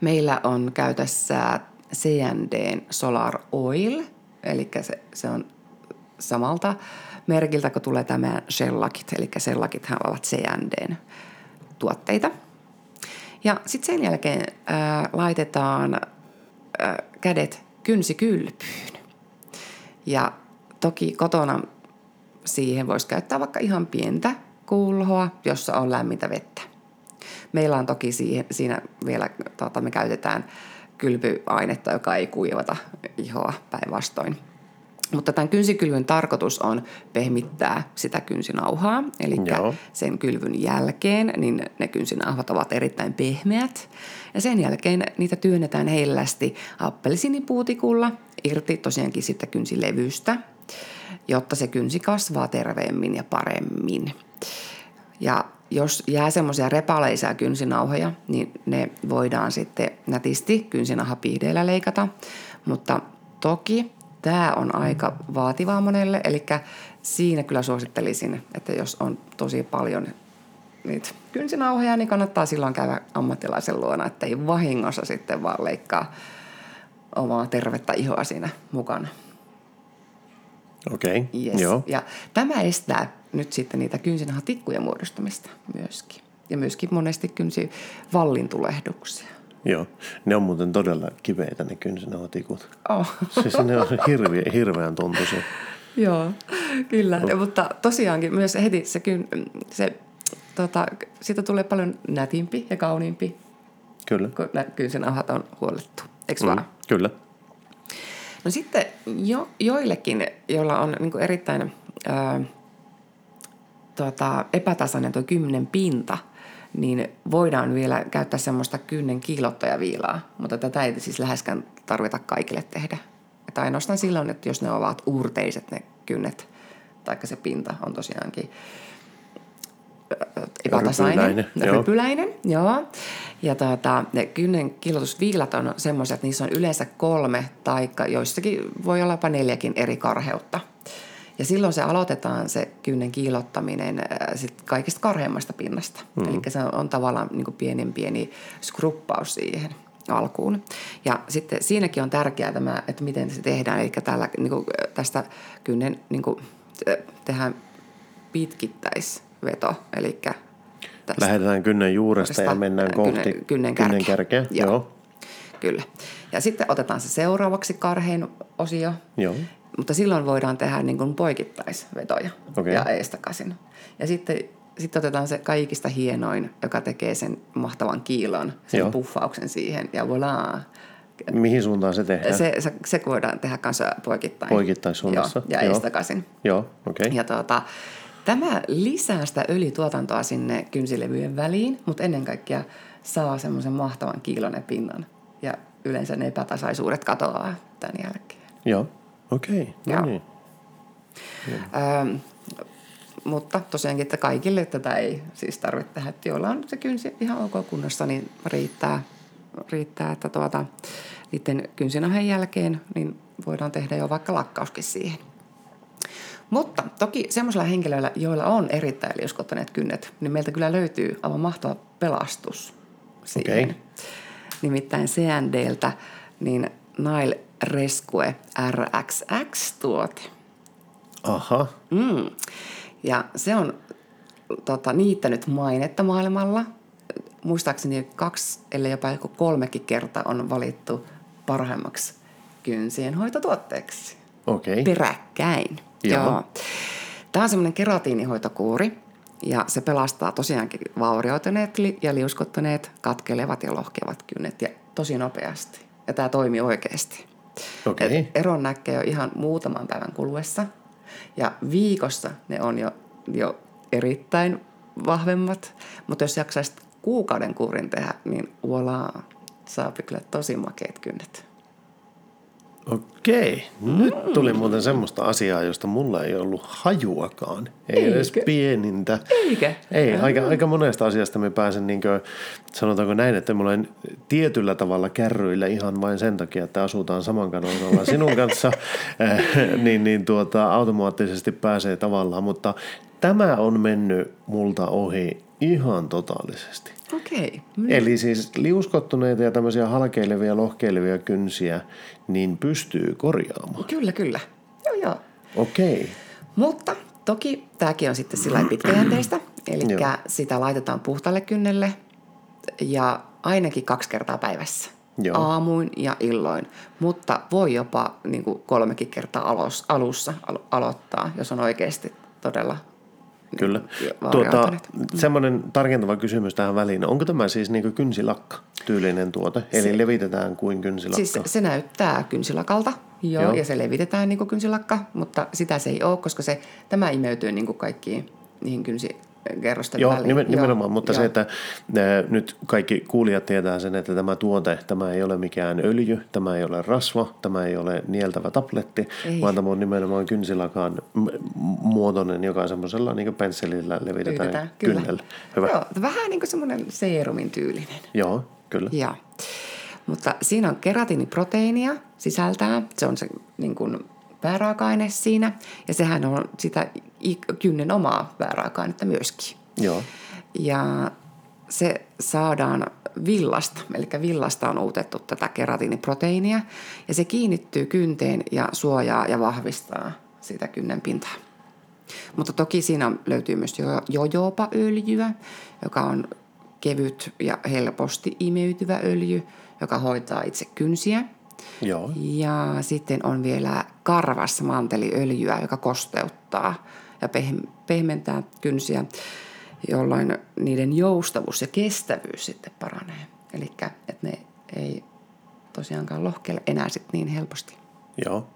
Meillä on käytössä CND Solar Oil, eli se, se on samalta merkiltä, kun tulee tämä Shellakit, eli Shellakithan ovat CNDn tuotteita. Ja sitten sen jälkeen ää, laitetaan ää, kädet kynsikylpyyn. Ja toki kotona siihen voisi käyttää vaikka ihan pientä kulhoa, jossa on lämmintä vettä. Meillä on toki siihen, siinä vielä, tota, me käytetään kylpyainetta, joka ei kuivata ihoa päinvastoin. Mutta tämän kynsikylvyn tarkoitus on pehmittää sitä kynsinauhaa, eli Joo. sen kylvyn jälkeen niin ne kynsinauhat ovat erittäin pehmeät. Ja sen jälkeen niitä työnnetään hellästi appelsinipuutikulla irti tosiaankin sitä kynsilevystä, jotta se kynsi kasvaa terveemmin ja paremmin. Ja jos jää semmoisia repaleisia kynsinauhoja, niin ne voidaan sitten nätisti kynsinauhapiihdeillä leikata, mutta toki Tämä on aika vaativaa monelle, eli siinä kyllä suosittelisin, että jos on tosi paljon niitä kynsinauhoja, niin kannattaa silloin käydä ammattilaisen luona, että ei vahingossa sitten vaan leikkaa omaa tervettä ihoa siinä mukana. Okei, okay, yes. joo. Ja tämä estää nyt sitten niitä kynsinauhatikkujen muodostumista myöskin. Ja myöskin monesti kynsi vallintulehduksia. Joo, ne on muuten todella kiveitä ne kynsinauhatikut. Oh. Siis ne on hirveän, hirveän tuntuisia. Joo, kyllä. No. Mutta tosiaankin myös heti se, kyn, se tota, siitä tulee paljon nätimpi ja kauniimpi. Kyllä. Kun kynsinauhat on huolettu, eikö mm, vaan? Kyllä. No sitten jo, joillekin, joilla on niin erittäin ää, tota, epätasainen tuo kymmenen pinta – niin voidaan vielä käyttää semmoista kynnen kiillottajaviilaa, mutta tätä ei siis läheskään tarvita kaikille tehdä. Että ainoastaan silloin, että jos ne ovat uurteiset ne kynnet, taikka se pinta on tosiaankin epätasainen, rypyläinen, rypyläinen joo. joo. Ja tuota, ne kynnen kilotusviilat on semmoisia, että niissä on yleensä kolme, taikka joissakin voi olla jopa neljäkin eri karheutta – ja silloin se aloitetaan se kynnen kiilottaminen äh, sit kaikista karheimmasta pinnasta. Mm. Eli se on tavallaan niin pienen pieni skruppaus siihen alkuun. Ja sitten siinäkin on tärkeää tämä, että miten se tehdään. Eli täällä, niin kuin, äh, tästä kynnen niin kuin, äh, tehdään pitkittäisveto. Eli tästä, Lähdetään kynnen juuresta ja mennään kohti kynnen, kynnen, kärkeä. kynnen kärkeä. Joo. Joo. Kyllä. Ja sitten otetaan se seuraavaksi karhein osio. Joo. Mutta silloin voidaan tehdä niin kuin poikittaisvetoja okay. ja eestakaisin. Ja sitten, sitten otetaan se kaikista hienoin, joka tekee sen mahtavan kiilon, sen Joo. puffauksen siihen ja voilà. Mihin suuntaan se tehdään? Se, se, se voidaan tehdä kanssa poikittain. Poikittaissuunnassa. Joo, ja Joo. Joo, okei. Okay. Ja tuota, tämä lisää sitä öljytuotantoa sinne kynsilevyjen väliin, mutta ennen kaikkea saa semmoisen mahtavan kiilon ja pinnan. Ja yleensä ne epätasaisuudet katoaa tämän jälkeen. Joo. Okei, okay, no niin. Ähm, mutta tosiaankin, että kaikille tätä ei siis tarvitse tehdä. Että joilla on se kynsi ihan ok kunnossa, niin riittää, riittää että tuota, niiden kynsinahen jälkeen niin voidaan tehdä jo vaikka lakkauskin siihen. Mutta toki semmoisilla henkilöillä, joilla on erittäin liuskottaneet kynnet, niin meiltä kyllä löytyy aivan mahtava pelastus siihen. Okay. Nimittäin CNDltä, niin Nile Rescue RXX-tuote. Aha. Mm. Ja se on tota, niittänyt mainetta maailmalla. Muistaakseni kaksi, ellei jopa kolmekin kertaa on valittu parhaimmaksi kynsien hoitotuotteeksi. Okei. Okay. Peräkkäin. Joo. Joo. Tämä on semmoinen keratiinihoitokuuri ja se pelastaa tosiaankin vaurioituneet ja liuskottuneet, katkelevat ja lohkevat kynnet ja tosi nopeasti. Ja tämä toimii oikeasti. Okei. Et eron näkee jo ihan muutaman päivän kuluessa. Ja viikossa ne on jo, jo erittäin vahvemmat. Mutta jos jaksaisit kuukauden kuurin tehdä, niin voilà, saapi kyllä tosi makeat kynnet. Okei. Nyt tuli muuten semmoista asiaa, josta mulla ei ollut hajuakaan. Ei Eikö? edes pienintä. Eikö? Ei, aika, aika monesta asiasta me pääsen, niin kuin, sanotaanko näin, että mulla olen tietyllä tavalla kärryillä ihan vain sen takia, että asutaan saman kanavalla sinun kanssa, eh, niin, niin tuota, automaattisesti pääsee tavallaan, mutta tämä on mennyt multa ohi ihan totaalisesti. Okei. Eli siis liuskottuneita ja tämmöisiä halkeilevia, lohkeilevia kynsiä, niin pystyy korjaamaan. Kyllä, kyllä. Joo, joo. Okei. Mutta toki tämäkin on sitten sillä pitkäjänteistä. Eli sitä laitetaan puhtaalle kynnelle ja ainakin kaksi kertaa päivässä. Joo. Aamuin ja illoin. Mutta voi jopa niin kuin kolmekin kertaa alus, alussa alo- aloittaa, jos on oikeasti todella Kyllä. Tuota, vaurioituneet. semmoinen tarkentava kysymys tähän väliin. Onko tämä siis niin kynsilakka tyylinen tuote? Eli Se- levitetään kuin kynsilakka? Siis se näyttää kynsilakalta, joo, Joo. ja se levitetään niin kuin kynsilakka, mutta sitä se ei ole, koska se, tämä imeytyy niin kuin kaikkiin niihin kynsikerrosten Joo, väliin. nimen, nimenomaan, mutta joo. se, että ää, nyt kaikki kuulijat tietää sen, että tämä tuote, tämä ei ole mikään öljy, tämä ei ole rasva, tämä ei ole nieltävä tabletti, Ei. vaan tämä on nimenomaan kynsilakaan muotoinen, joka semmoisella niin pensselillä levitetään Pyydetään, kyllä. kynnelle. Hyvä. Joo, vähän niin kuin semmoinen seerumin tyylinen. Joo, kyllä. Joo. Mutta siinä on keratiiniproteiinia sisältää. Se on se niin kuin pääraaka-aine siinä. Ja sehän on sitä kynnen omaa pääraaka-ainetta myöskin. Joo, Ja se saadaan villasta, eli villasta on uutettu tätä keratiiniproteiinia. Ja se kiinnittyy kynteen ja suojaa ja vahvistaa sitä kynnen pintaa. Mutta toki siinä löytyy myös jo- jojobaöljyä, joka on kevyt ja helposti imeytyvä öljy, joka hoitaa itse kynsiä. Joo, Ja sitten on vielä karvas manteliöljyä, joka kosteuttaa ja peh- pehmentää kynsiä, jolloin niiden joustavuus ja kestävyys sitten paranee. Eli että ne ei tosiaankaan lohkeile enää sit niin helposti. joo.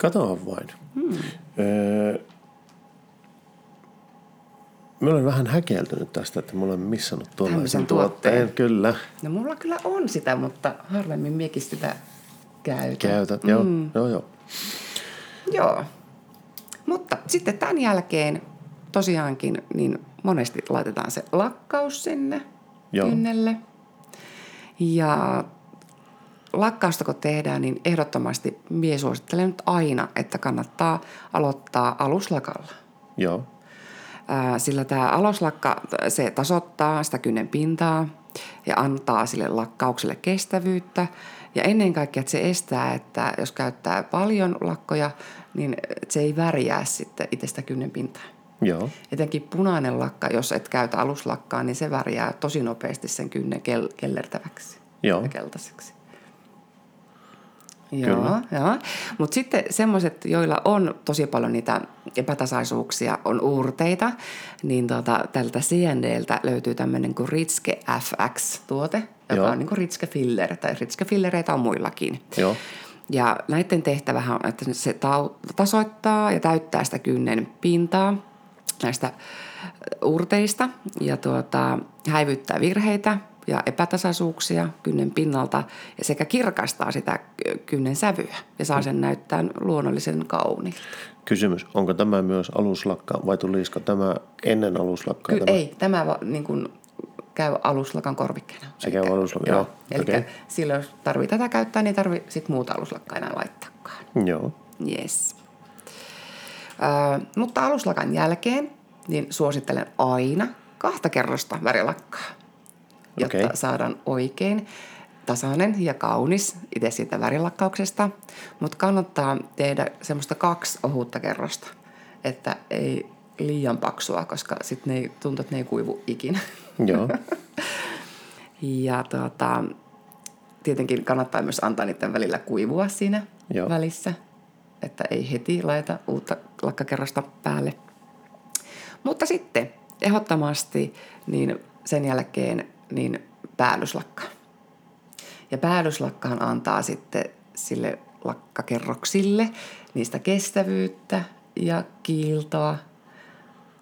Katoa vain. Hmm. Öö, Mä olen vähän häkeltynyt tästä, että mä olen missannut tuollaisen tuotteen. tuotteen. Kyllä, No mulla kyllä on sitä, mutta harvemmin miekin sitä käytän. käytät. Joo, joo, joo. Joo. Mutta sitten tämän jälkeen tosiaankin niin monesti laitetaan se lakkaus sinne Joo. kynnelle. Ja lakkausta kun tehdään, niin ehdottomasti mie suosittelen nyt aina, että kannattaa aloittaa aluslakalla. Joo, Sillä tämä aluslakka, se tasoittaa sitä kynnen pintaa ja antaa sille lakkaukselle kestävyyttä. Ja ennen kaikkea, että se estää, että jos käyttää paljon lakkoja, niin se ei värjää sitten itse sitä kynnen pintaa. joo, Etenkin punainen lakka, jos et käytä aluslakkaa, niin se värjää tosi nopeasti sen kynnen kel- kellertäväksi Joo. ja keltaiseksi. Kyllä. Joo, joo. Mutta sitten semmoiset, joilla on tosi paljon niitä epätasaisuuksia, on uurteita, niin tota, tältä CNDltä löytyy tämmöinen kuin Ritske FX-tuote, joka Joo. on niin kuin Ritske Filler, tai Ritske Fillereitä on muillakin. joo, Ja näiden tehtävähän on, että se tasoittaa ja täyttää sitä kynnen pintaa näistä urteista ja tuota, häivyttää virheitä ja epätasaisuuksia kynnen pinnalta ja sekä kirkastaa sitä ky- kynnen sävyä ja saa sen näyttää luonnollisen kauniilta. Kysymys, onko tämä myös aluslakka vai tulisiko tämä ennen aluslakkaa? Ky- tämä? ei, tämä niin kuin käy aluslakan korvikkeena. Se käy aluslakan, joo, Eli okei. silloin jos tarvii tätä käyttää, niin tarvii sit muuta aluslakkaa enää laittaakaan. Joo, Yes. Ö, mutta aluslakan jälkeen niin suosittelen aina kahta kerrosta värilakkaa, jotta Okei. saadaan oikein tasainen ja kaunis itse siitä värilakkauksesta. Mutta kannattaa tehdä semmoista kaksi ohutta kerrosta, että ei liian paksua, koska sitten ne ei, tuntuu, että ne ei kuivu ikinä. joo, Ja tuota, tietenkin kannattaa myös antaa niiden välillä kuivua siinä Joo. välissä, että ei heti laita uutta lakkakerrosta päälle. Mutta sitten ehdottomasti niin sen jälkeen niin päällyslakka. Ja päällyslakkahan antaa sitten sille lakkakerroksille, niistä kestävyyttä ja kiiltoa.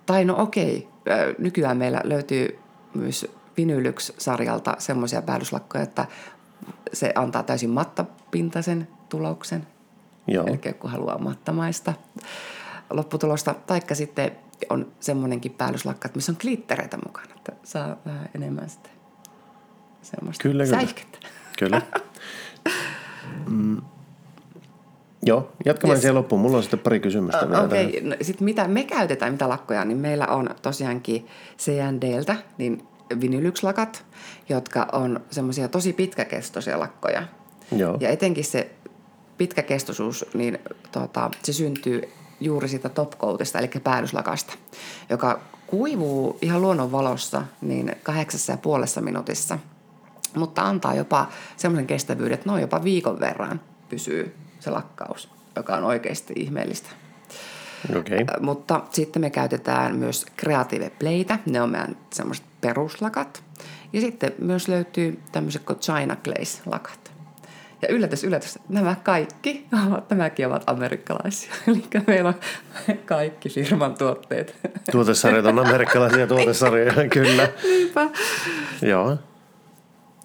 Tai no okei, nykyään meillä löytyy myös Vinylyx-sarjalta semmoisia päällyslakkoja, että se antaa täysin mattapintaisen tuloksen. Joo. Eli kun haluaa mattamaista lopputulosta. Taikka sitten on semmoinenkin päällyslakka, missä on glittereitä mukana, että saa vähän enemmän sitten semmoista Kyllä, kyllä. säihkettä. Kyllä. Mm. Joo, jatkamaan Yes. siellä loppuun. Mulla on sitten pari kysymystä vielä Okei, tähän. okay. no, sitten mitä me käytetään, mitä lakkoja, niin meillä on tosiaankin CNDltä niin vinylykslakat, jotka on semmoisia tosi pitkäkestoisia lakkoja. Joo. Ja etenkin se pitkäkestoisuus, niin tota, se syntyy juuri siitä topcoatista, eli päällyslakasta, joka kuivuu ihan luonnonvalossa niin kahdeksassa ja puolessa minuutissa, mutta antaa jopa semmoisen kestävyyden, että noin jopa viikon verran pysyy se lakkaus, joka on oikeasti ihmeellistä. Okay. Mutta sitten me käytetään myös Creative Playtä, ne on meidän semmoiset peruslakat. Ja sitten myös löytyy tämmöiset kuin China Glaze-lakat. Ja yllätys, yllätys, nämä kaikki, ovat, nämäkin ovat amerikkalaisia. Eli meillä on kaikki firman tuotteet. Tuotesarjat on amerikkalaisia tuotesarjoja, kyllä. Niinpä. Joo.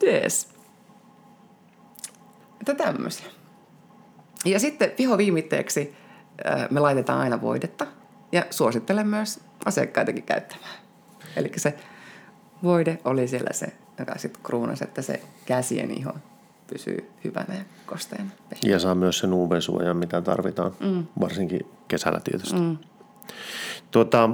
Jees. Että tämmöisiä. Ja sitten vihoviimitteeksi ö, me laitetaan aina voidetta ja suosittelen myös asiakkaitakin käyttämään. Eli se voide oli siellä se, joka sitten kruunasi, että se käsien iho pysyy hyvänä ja kosteena. Ja saa myös sen UV-suojan, mitä tarvitaan, mm. varsinkin kesällä tietysti. Mm. Tuota,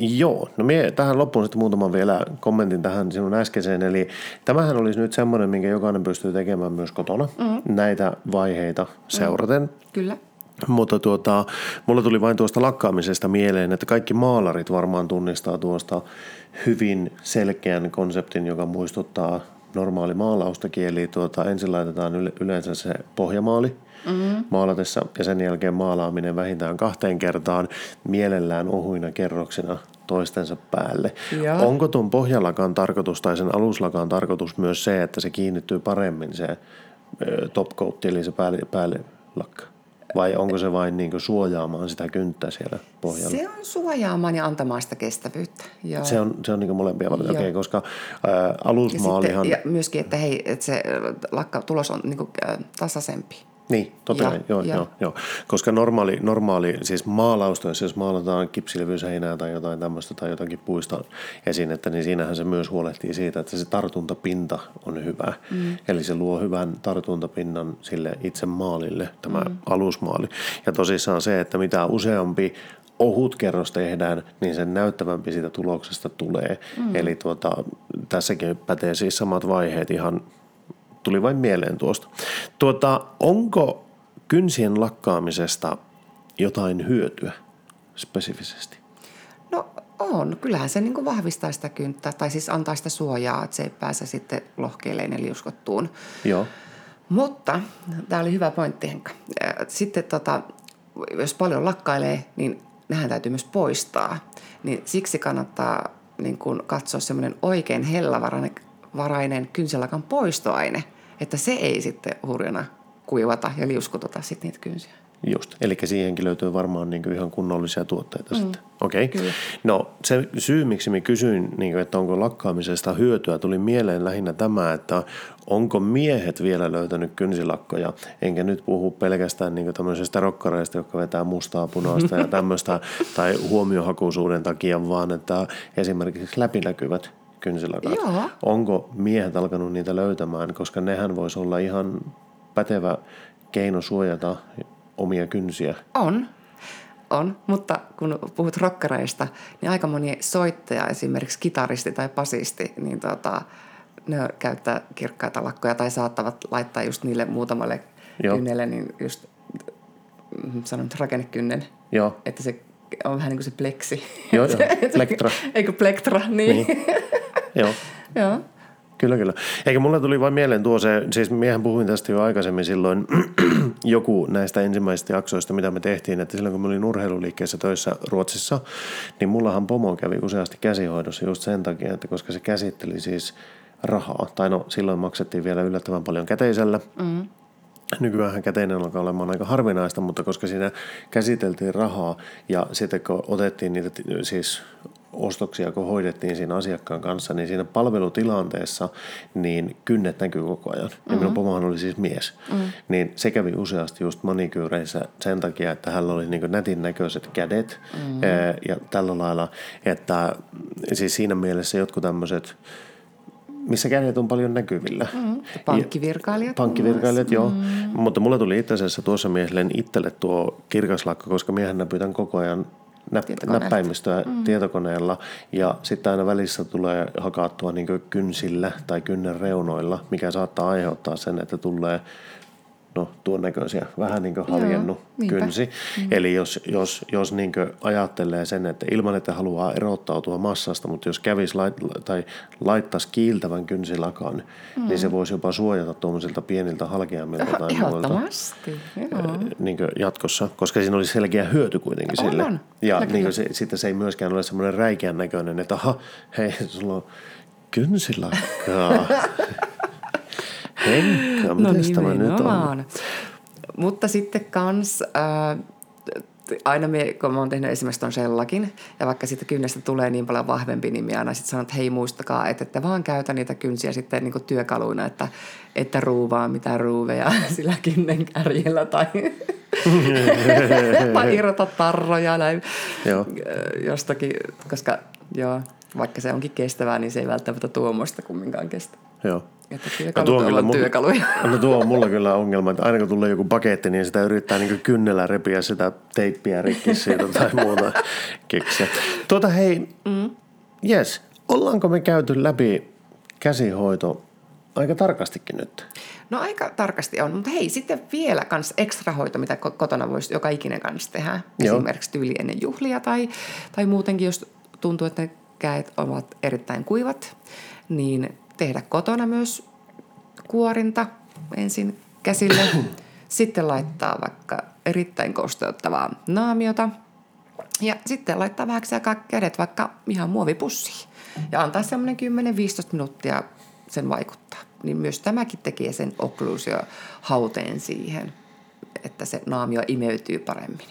joo, no mie tähän loppuun sitten muutaman vielä kommentin tähän sinun äskeiseen. Eli tämähän olisi nyt semmoinen, minkä jokainen pystyy tekemään myös kotona mm. näitä vaiheita seuraten. Mm. Kyllä. Mutta tuota, mulla tuli vain tuosta lakkaamisesta mieleen, että kaikki maalarit varmaan tunnistaa tuosta hyvin selkeän konseptin, joka muistuttaa normaali maalaustakin. Eli tuota, ensin laitetaan yle- yleensä se pohjamaali mm-hmm. maalatessa ja sen jälkeen maalaaminen vähintään kahteen kertaan mielellään ohuina kerroksina toistensa päälle. Joo. Onko tuon pohjalakan tarkoitus tai sen aluslakan tarkoitus myös se, että se kiinnittyy paremmin se ö, top coat, eli se päälle, päälle lakka? Vai onko se vain niin suojaamaan sitä kynttä siellä pohjalla? Se on suojaamaan ja antamaan sitä kestävyyttä. Joo. Se on, se on niin molempia valita, Joo. okay, koska ja, alusmaalihan... sitten, ja myöskin, että hei, että se lakka, tulos on niin kuin, tasaisempi. Niin, totta Ja- kai, joo, ja- joo, joo. Koska normaali, normaali siis maalaustoissa, jos maalataan kipsilevyyseinää tai jotain tämmöistä tai jotakin puista esinettä, niin siinähän se myös huolehtii siitä, että se tartuntapinta on hyvä. Mm. Eli se luo hyvän tartuntapinnan sille itse maalille, tämä mm. alusmaali. Ja tosissaan se, että mitä useampi ohut kerros tehdään, niin sen näyttävämpi siitä tuloksesta tulee. Mm. Eli tuota, tässäkin pätee siis samat vaiheet ihan tuli vain mieleen tuosta. Tuota, onko kynsien lakkaamisesta jotain hyötyä spesifisesti? No on. Kyllähän se niin vahvistaa sitä kynttä, tai siis antaa sitä suojaa, että se ei pääse sitten lohkeileen ja liuskottuun. Joo. Mutta, tämä oli hyvä pointti Henkka. Sitten tota, jos paljon lakkailee, niin nehän täytyy myös poistaa. Niin siksi kannattaa niin kun katsoa semmoinen oikein hellävarainen varainen kynsilakan poistoaine, että se ei sitten hurjana kuivata ja liuskutota sitten niitä kynsiä. Just. Eli siihenkin löytyy varmaan niin ihan kunnollisia tuotteita mm. sitten. Okei. Okay. Kyllä. No se syy, miksi mä kysyin, niin kuin, että onko lakkaamisesta hyötyä, tuli mieleen lähinnä tämä, että onko miehet vielä löytänyt kynsilakkoja, enkä nyt puhu pelkästään niin tämmöisestä rokkareista, jotka vetää mustaa, punaista ja tämmöistä, tai huomiohakuisuuden takia, vaan että esimerkiksi läpinäkyvät kynsilakat. Joo. Onko miehet alkanut niitä löytämään, koska nehän voisi olla ihan pätevä keino suojata omia kynsiä. On, on, mutta kun puhut rokkareista, niin aika moni soittaja, esimerkiksi kitaristi tai basisti, niin tota, ne käyttää kirkkaita lakkoja tai saattavat laittaa just niille muutamalle Joo. kynnelle, niin just mm, sanon rakennekynnen, Joo. että se on vähän niin kuin se pleksi. Joo, joo. Plektra. Eikö plektra, niin. Niin. Joo. joo. Kyllä, kyllä. Eikä mulle tuli vain mieleen tuo se, siis miehän puhuin tästä jo aikaisemmin silloin joku näistä ensimmäisistä jaksoista, mitä me tehtiin, että silloin kun mä olin urheiluliikkeessä töissä Ruotsissa, niin mullahan pomo kävi useasti käsihoidossa just sen takia, että koska se käsitteli siis rahaa, tai no silloin maksettiin vielä yllättävän paljon käteisellä, mm. Nykyään käteinen alkaa olemaan aika harvinaista, mutta koska siinä käsiteltiin rahaa ja sitten kun otettiin niitä siis ostoksia, kun hoidettiin siinä asiakkaan kanssa, niin siinä palvelutilanteessa niin kynnet näkyy koko ajan. Ja minun pomohan oli siis mies. Mm. Niin se kävi useasti just manikyyreissä sen takia, että hänellä oli niin nätin näköiset kädet mm. ja tällä lailla, että siis siinä mielessä jotkut tämmöiset missä kädet on paljon näkyvillä. Mm. Pankkivirkailijat. Pankkivirkailijat, joo. Mm. Mutta mulle tuli itse asiassa tuossa miehelle itselle tuo kirkaslakko, koska miehenä pyytän koko ajan näp- näppäimistöä mm. tietokoneella ja sitten aina välissä tulee hakattua niin kynsillä tai kynnen reunoilla, mikä saattaa aiheuttaa sen, että tulee no tuon näköisiä, vähän niin kuin haljennut Joo, kynsi. Mm. Eli jos, jos, jos niin ajattelee sen, että ilman, että haluaa erottautua massasta, mutta jos kävisi lait, tai laittaisi kiiltävän kynsilakan, mm. niin se voisi jopa suojata tuommoisilta pieniltä halkeammilta tai muilta niin jatkossa, koska siinä olisi selkeä hyöty kuitenkin on, sille. On. Ja niin se, sitten se ei myöskään ole semmoinen räikeän näköinen, että aha, hei, sulla on kynsilakkaa. Henkka, no tämä nyt on? Mutta sitten kans, äh, aina me, kun mä oon tehnyt esimerkiksi ton sellakin, ja vaikka sitten kynnestä tulee niin paljon vahvempi, niin minä aina sitten sanon, että hei muistakaa, että ette vaan käytä niitä kynsiä sitten niin työkaluina, että, että ruuvaa mitä ruuveja sillä kynnen kärjellä tai, tai irrota tarroja näin joo. jostakin, koska joo, vaikka se onkin kestävää, niin se ei välttämättä tuommoista kumminkaan kestä. Joo. Että työkalut no, tuo on kyllä työkaluja. No tuo on mulla kyllä ongelma, että aina kun tulee joku paketti, niin sitä yrittää niin kynnellä repiä sitä teippiä rikki siitä tai muuta keksiä. Tuota hei, mm. yes, ollaanko me käyty läpi käsihoito aika tarkastikin nyt? No aika tarkasti on, mutta hei, sitten vielä kans hoito, mitä kotona voisi joka ikinen kanssa tehdä. Joo. Esimerkiksi tyyli ennen juhlia tai, tai muutenkin, jos tuntuu, että ne käet ovat erittäin kuivat, niin tehdä kotona myös kuorinta ensin käsille. sitten laittaa vaikka erittäin kosteuttavaa naamiota. Ja sitten laittaa vähän kädet vaikka ihan muovipussiin. Ja antaa semmoinen 10-15 minuuttia sen vaikuttaa. Niin myös tämäkin tekee sen okkluusio hauteen siihen, että se naamio imeytyy paremmin.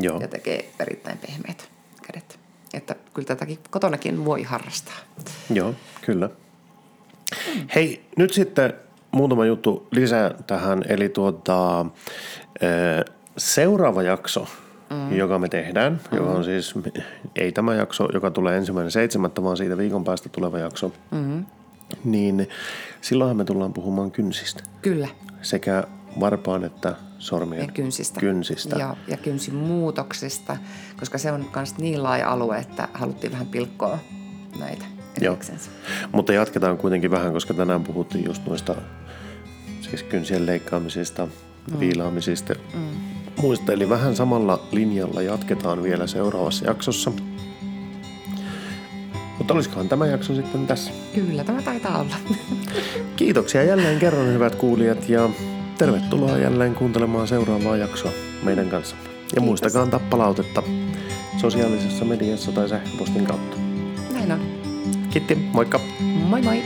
Joo. Ja tekee erittäin pehmeät kädet. Että kyllä tätäkin kotonakin voi harrastaa. Joo, kyllä. Hei, nyt sitten muutama juttu lisää tähän. Eli tuota, seuraava jakso, mm. joka me tehdään, mm. joka on siis, ei tämä jakso, joka tulee ensimmäinen seitsemättä, vaan siitä viikon päästä tuleva jakso, mm. niin silloinhan me tullaan puhumaan kynsistä. Kyllä. Sekä varpaan että sormien ja kynsistä. kynsistä. Ja, ja kynsimuutoksista, koska se on myös niin laaja alue, että haluttiin vähän pilkkoa näitä. Joo. Mutta jatketaan kuitenkin vähän, koska tänään puhuttiin just noista siis kynsien leikkaamisista, mm. viilaamisista, mm. muista. Eli vähän samalla linjalla jatketaan vielä seuraavassa jaksossa. Mutta olisikohan tämä jakso sitten tässä? Kyllä, tämä taitaa olla. Kiitoksia jälleen kerran hyvät kuulijat ja tervetuloa jälleen kuuntelemaan seuraavaa jaksoa meidän kanssa. Ja Kiitos. muistakaa antaa palautetta sosiaalisessa mediassa tai sähköpostin kautta. Näin on. 聞いてもう一回もいもい